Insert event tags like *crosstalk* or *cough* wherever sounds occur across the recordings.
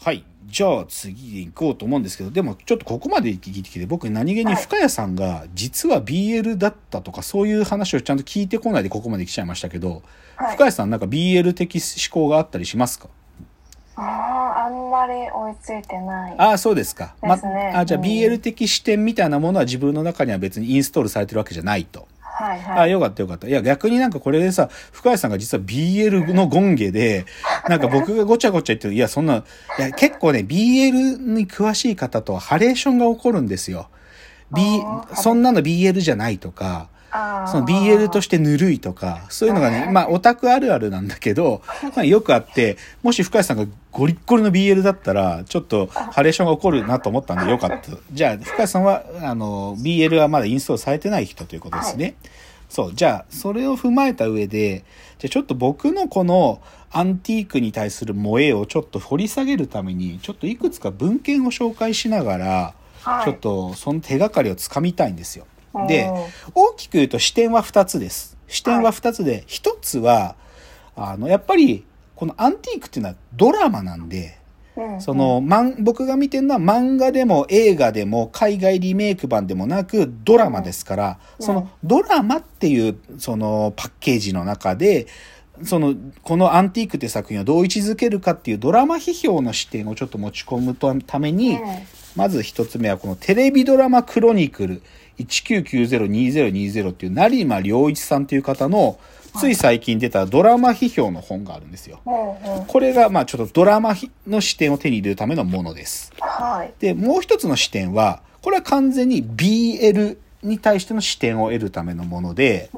はい。じゃあ次行こうと思うんですけど、でもちょっとここまで聞いてきて、僕何気に深谷さんが実は BL だったとかそういう話をちゃんと聞いてこないでここまで来ちゃいましたけど、はい深谷さんなんか BL 的思考があったりしますか？ああ、あんまり追いついてない。ああ、そうですか。ですねあじゃあうん BL 的視点みたいなものは自分の中には別にインストールされてるわけじゃないと。あはいはい。よかったよかった。いや、逆になんかこれでさ、深谷さんが実は BL のゴンゲで、*laughs* なんか僕がごちゃごちゃ言ってる、いや、そんな、いや、結構ね、BL に詳しい方とはハレーションが起こるんですよ。B そんなの BL じゃないとか、その BL としてぬるいとか、そういうのがね、はいまあオタクあるあるなんだけど、*laughs* まあよくあって、もし深谷さんがゴリッゴリの BL だったら、ちょっとハレーションが起こるなと思ったんでよかった。*laughs* じゃあ、深谷さんは、あの、BL はまだインストールされてない人ということですね。そう。じゃあ、それを踏まえた上で、じゃあちょっと僕のこのアンティークに対する萌えをちょっと掘り下げるために、ちょっといくつか文献を紹介しながら、はいちょっとその手がかりをつかみたいんですよ。で大きく言うと視点は2つです。視点は2つで、1つは、あの、やっぱり、このアンティークっていうのはドラマなんで、うんその、まん、僕が見てるのは漫画でも映画でも海外リメイク版でもなくドラマですから、うん。そのドラマっていうそのパッケージの中で、その、このアンティークって作品をどう位置づけるかっていうドラマ批評の視点をちょっと持ち込むとために、うんまず一つ目はこのテレビドラマクロニクル19902020っていう成間良一さんという方のつい最近出たドラマ批評の本があるんですよ。これがまあちょっとドラマの視点を手に入れるためのものです。はい。で、もう一つの視点は、これは完全に BL に対しての視点を得るためのもので、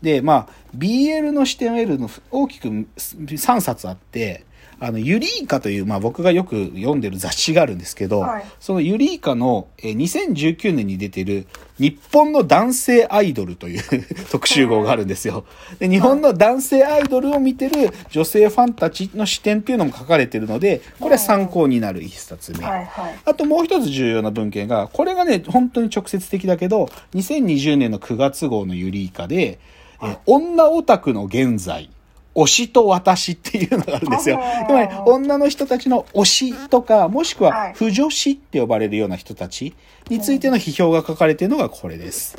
で、まあ、BL の視点を得るの大きく3冊あって、あの、ユリーカという、まあ僕がよく読んでる雑誌があるんですけど、はいそのユリーカのえー2019年に出てる日本の男性アイドルという *laughs* 特集号があるんですよ。で日本の男性アイドルを見てる女性ファンたちの視点っていうのも書かれてるので、これは参考になる一冊目。はいはい。あともう一つ重要な文献が、これがね、本当に直接的だけど、2020年の9月号のユリーカで、えー女オタクの現在、推しと私っていうのがあるんですよ。つまり、女の人たちの推しとか、もしくははい不女子って呼ばれるような人たちについての批評が書かれているのがこれです。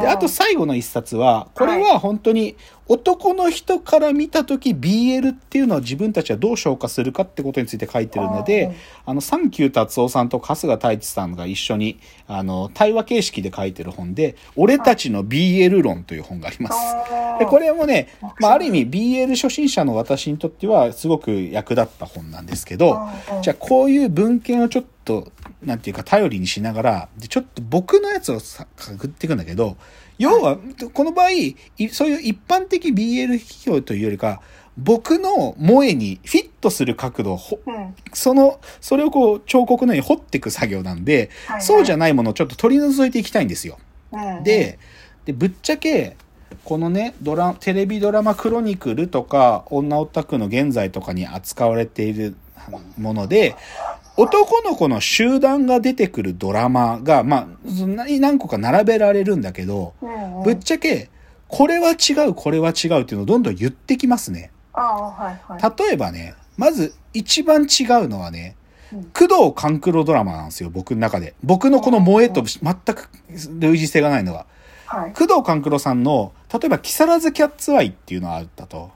で、あと最後の一冊は、これは本当に男の人から見たとき BL っていうのは自分たちはどう消化するかってことについて書いてるので、あの、サンキュー達夫さんと春日太一さんが一緒に、あの、対話形式で書いてる本で、俺たちの BL 論という本があります。で、これもね、まあ、ある意味 BL 初心者の私にとってはすごく役立った本なんですけどじゃあこういう文献をちょっと、なんていうか頼りにしながら、でちょっと僕のやつをさ、かぐっていくんだけど、要は、この場合、いそういう一般的 BL 批評というよりか、僕の萌えにフィットする角度うん。その、それをこう彫刻のように掘っていく作業なんで、はいはい。そうじゃないものをちょっと取り除いていきたいんですよ。うん。で、で、ぶっちゃけ、このね、ドラ、テレビドラマクロニクルとか、女オタクの現在とかに扱われているもので、男の子の集団が出てくるドラマが、まあ、何個か並べられるんだけど、うんうんぶっちゃけ、これは違う、これは違うっていうのをどんどん言ってきますね。はいはい。例えばね、まず一番違うのはねうん、工藤官九郎ドラマなんですよ、僕の中で。僕のこの萌えと全く類似性がないのは。はい。工藤官九郎さんの、例えば、木更津キャッツアイっていうのがあったと。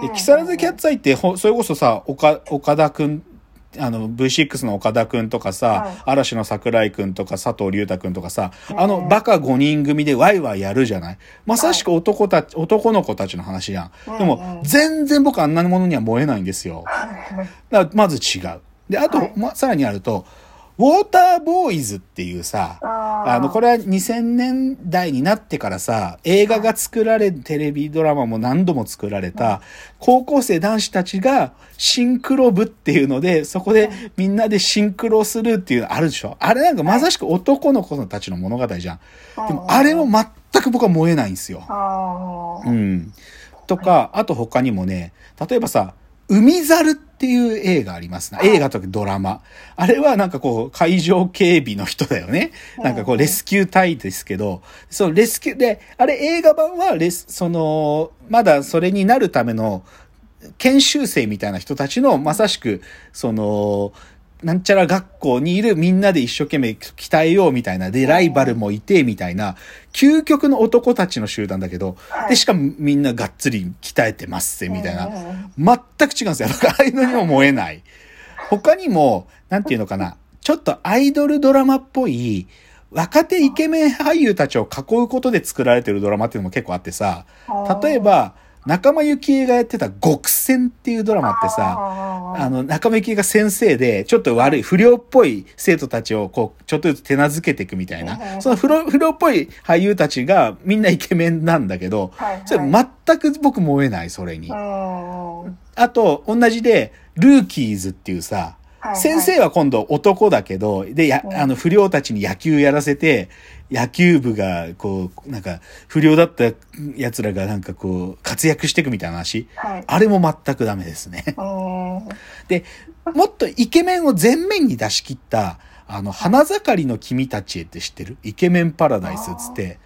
で、木更津キャッツアイって、ほそれこそさ、岡、岡田くん、あの、V6 の岡田くんとかさ、はい。嵐の桜井くんとか佐藤隆太くんとかさ、うんあの、バカ5人組でワイワイやるじゃない？まさしく男たち、男の子たちの話やん。でうんもう、ん。全然僕あんなものには燃えないんですよ。だからまず違う。で、あと、はい。ま、さらにあると、ウォーターボーイズっていうさ、あの、これは2000年代になってからさ、映画が作られ、テレビドラマも何度も作られた、高校生男子たちがシンクロ部っていうので、そこでみんなでシンクロするっていうのあるでしょあれなんかまさしく男の子たちの物語じゃん。でも、あれも全く僕は燃えないんですよ。うん。とか、あと他にもね、例えばさ、海猿っていう映画ありますな。映画とかドラマ。あれはなんかこう、海上警備の人だよね。なんかこう、レスキュー隊ですけど、そのレスキューで、あれ映画版はレス、その、まだそれになるための、研修生みたいな人たちの、まさしく、その、なんちゃら学校にいるみんなで一生懸命鍛えようみたいな、で、ライバルもいて、みたいな、究極の男たちの集団だけど、はい。で、しかもみんながっつり鍛えてますぜ、みたいな。全く違うんですよ。*laughs* ああいうのにも燃えない。他にも、なんていうのかな、ちょっとアイドルドラマっぽい、若手イケメン俳優たちを囲うことで作られてるドラマっていうのも結構あってさ、例えば、仲間由紀恵がやってた極戦っていうドラマってさ、あの、仲間由紀恵が先生で、ちょっと悪い、不良っぽい生徒たちを、こう、ちょっとずつ手なずけていくみたいうんな。その不良、不良っぽい俳優たちが、みんなイケメンなんだけど、それ全く僕燃えない、それに。うんあと、同じで、ルーキーズっていうさ、はいはい。先生は今度男だけど、で、や、うん。あの、不良たちに野球やらせて、野球部が、こう、なんか、不良だった奴らがなんかこう、活躍していくみたいな話。はい。あれも全くダメですね。*laughs* うん。で、もっとイケメンを前面に出し切った、あの、花盛りの君たちへって知ってる？イケメンパラダイスっつって、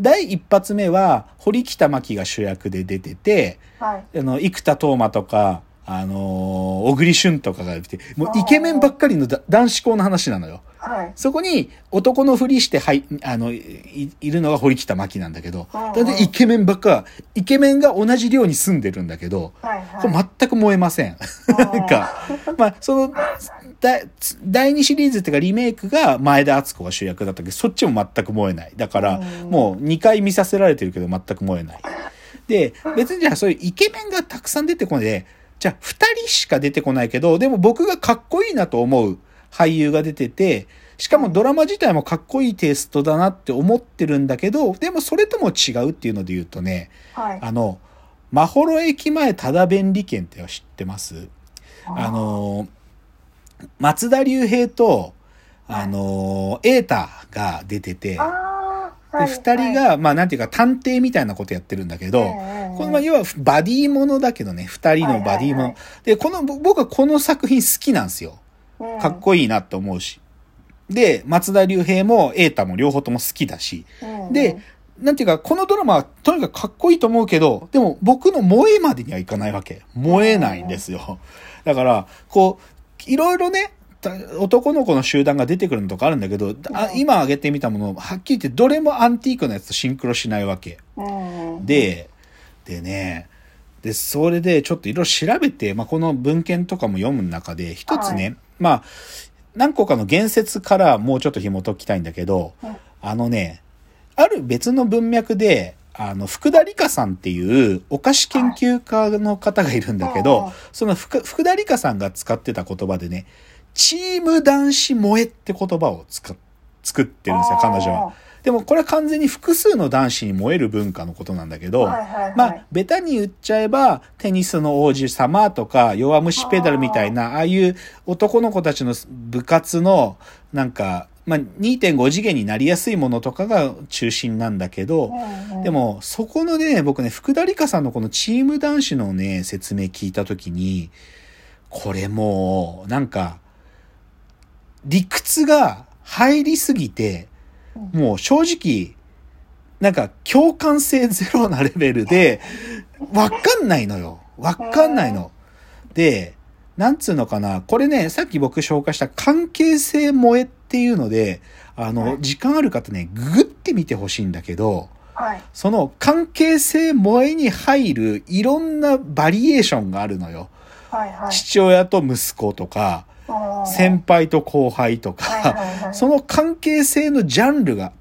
第一発目は、堀北真希が主役で出てて、はい。あの、生田斗真とか、あのー小栗旬とかが出て、もうイケメンばっかりのだ男子校の話なのよ。はいそこに男のふりして、はい、あの、いいるのが堀北真希なんだけど、だってイケメンばっか、イケメンが同じ寮に住んでるんだけど、はいこれ全く燃えません。なんか、まあ、その、だ第2シリーズっていうかリメイクが前田敦子が主役だったけど、そっちも全く燃えない。だから、うんもう2回見させられてるけど全く燃えない。で、別にじゃあそういうイケメンがたくさん出てこないで、じゃあ2人しか出てこないけど、でも僕がかっこいいなと思う俳優が出てて、しかもドラマ自体もかっこいいテイストだなって思ってるんだけど、でもそれとも違うっていうので言うとね、はい。あの、まほろ駅前ただ便利券って知ってます？あの、松田龍平と、あの、瑛太が出てて、で、はい二人が、まあなんていうか探偵みたいなことやってるんだけど、うんこのまあ要はバディものだけどね、二人のバディもの。で、この、ぼ僕はこの作品好きなんですよ。うんかっこいいなと思うし。で、松田龍平も瑛太も両方とも好きだし。うんで、なんていうか、このドラマはとにかくかっこいいと思うけど、でも僕の萌えまでにはいかないわけ。萌えないんですよ。だから、こう、いろいろね、た男の子の集団が出てくるのとかあるんだけど、あ今挙げてみたもの、はっきり言ってどれもアンティークのやつとシンクロしないわけ。うん。で、でね、で、それでちょっといろいろ調べて、まあ、この文献とかも読む中で、一つね、はい。まあ、何個かの言説からもうちょっと紐解きたいんだけど、うん。あのね、ある別の文脈で、あの、福田理香さんっていうお菓子研究家の方がいるんだけはいど、その福福田理香さんが使ってた言葉でね、チーム男子萌えって言葉を使っ作ってるんですよ、彼女は。でもこれは完全に複数の男子に燃える文化のことなんだけど、はいはいはい。まあ、ベタに言っちゃえば、テニスの王子様とか、弱虫ペダルみたいな、ああいう男の子たちの部活の、なんか、まあ、2.5次元になりやすいものとかが中心なんだけど、うんうん。でも、そこのね、僕ね、福田理香さんのこのチーム男子のね、説明聞いたときに、これもう、なんか、理屈が入りすぎて、もう正直、なんか共感性ゼロなレベルで、わかんないのよ。わかんないの。で、なんつうのかな。これね、さっき僕紹介した関係性萌えっていうので、あの、時間ある方ね、ググってみてほしいんだけど、はいその関係性萌えに入るいろんなバリエーションがあるのよ。はいはい父親と息子とか、うん先輩と後輩とか、はいはいはい。*laughs* その関係性のジャンルが、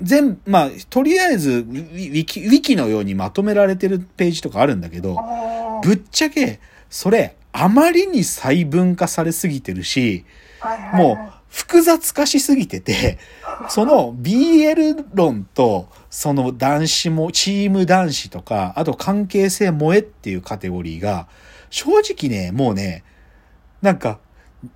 全、まあ、とりあえずウィ、キ、ウィキのようにまとめられてるページとかあるんだけど、うんぶっちゃけ、それ、あまりに細分化されすぎてるし、はいはいはい。もう、複雑化しすぎてて、*laughs* その BL 論と、その男子も、チーム男子とか、あと関係性萌えっていうカテゴリーが、正直ね、もうね、なんか、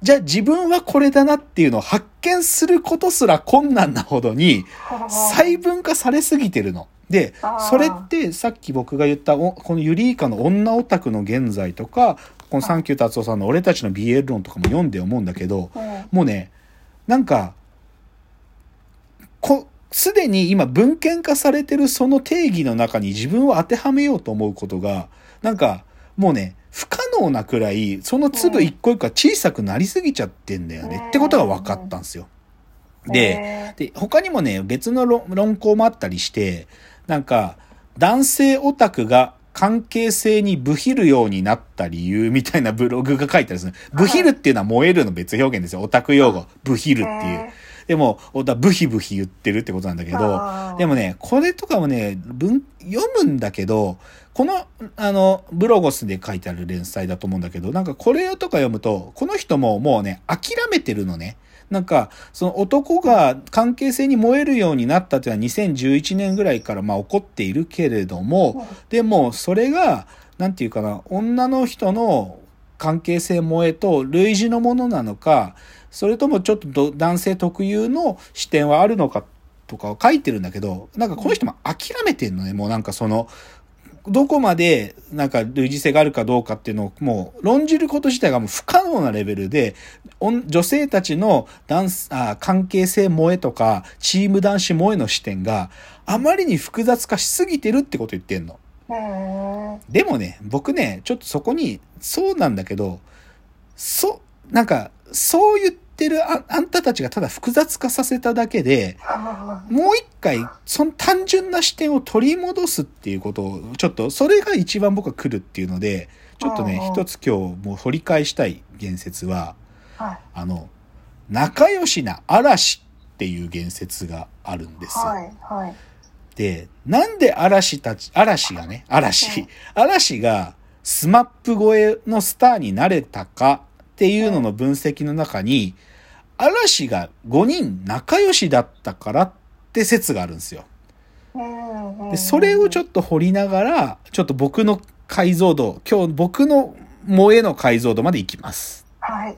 じゃあ自分はこれだなっていうのを発見することすら困難なほどに、細分化されすぎてるの。でそれってさっき僕が言ったおこのユリイカの女オタクの現在とか、このサンキュー達夫さんの俺たちの BL 論とかも読んで思うんだけど、うん。もうね、なんか、こ、すでに今文献化されてるその定義の中に自分を当てはめようと思うことが、なんか、もうね、能なくらい、その粒一個一個が小さくなりすぎちゃってんだよね、ってことが分かったんですよ。で、で、他にもね、別の論論考もあったりして、なんか、男性オタクが関係性にブヒるようになった理由みたいなブログが書いてあるんですね。ブヒるっていうのは燃えるの別表現ですよ。オタク用語。ブヒるっていう。でも、ブヒブヒ言ってるってことなんだけど、でもね、これとかもね、文、読むんだけど、この、あの、ブロゴスで書いてある連載だと思うんだけど、なんかこれとか読むと、この人ももうね、諦めてるのね。なんか、その男が関係性に燃えるようになったっていうのは2011年ぐらいからまあ起こっているけれども、でもそれが、なんていうかな、女の人の関係性萌えと類似のものなのか、それともちょっとど男性特有の視点はあるのかとかを書いてるんだけど、なんかこの人も諦めてんのね、もうなんかその、どこまでなんか類似性があるかどうかっていうのをもう論じること自体がもう不可能なレベルで、女性たちのダンスあ関係性萌えとかチーム男子萌えの視点があまりに複雑化しすぎてるってこと言ってんの。うん。でもね、僕ね、ちょっとそこに、そうなんだけど、そ、なんか、そう言ってるああんたたちがただ複雑化させただけで、もう一回、その単純な視点を取り戻すっていうことを、ちょっと、それが一番僕は来るっていうので、ちょっとね、一つ今日もう掘り返したい言説は、はい。あの、仲良しな嵐っていう言説があるんです。はい。はい。で、なんで嵐たち、嵐がね、嵐、嵐がスマップ越えのスターになれたかっていうのの分析の中に、嵐が5人仲良しだったからって説があるんですよ。うん。で、それをちょっっと掘りながら、ちょっと僕の解像度、今日僕の萌えの解像度までいきます。と。はい。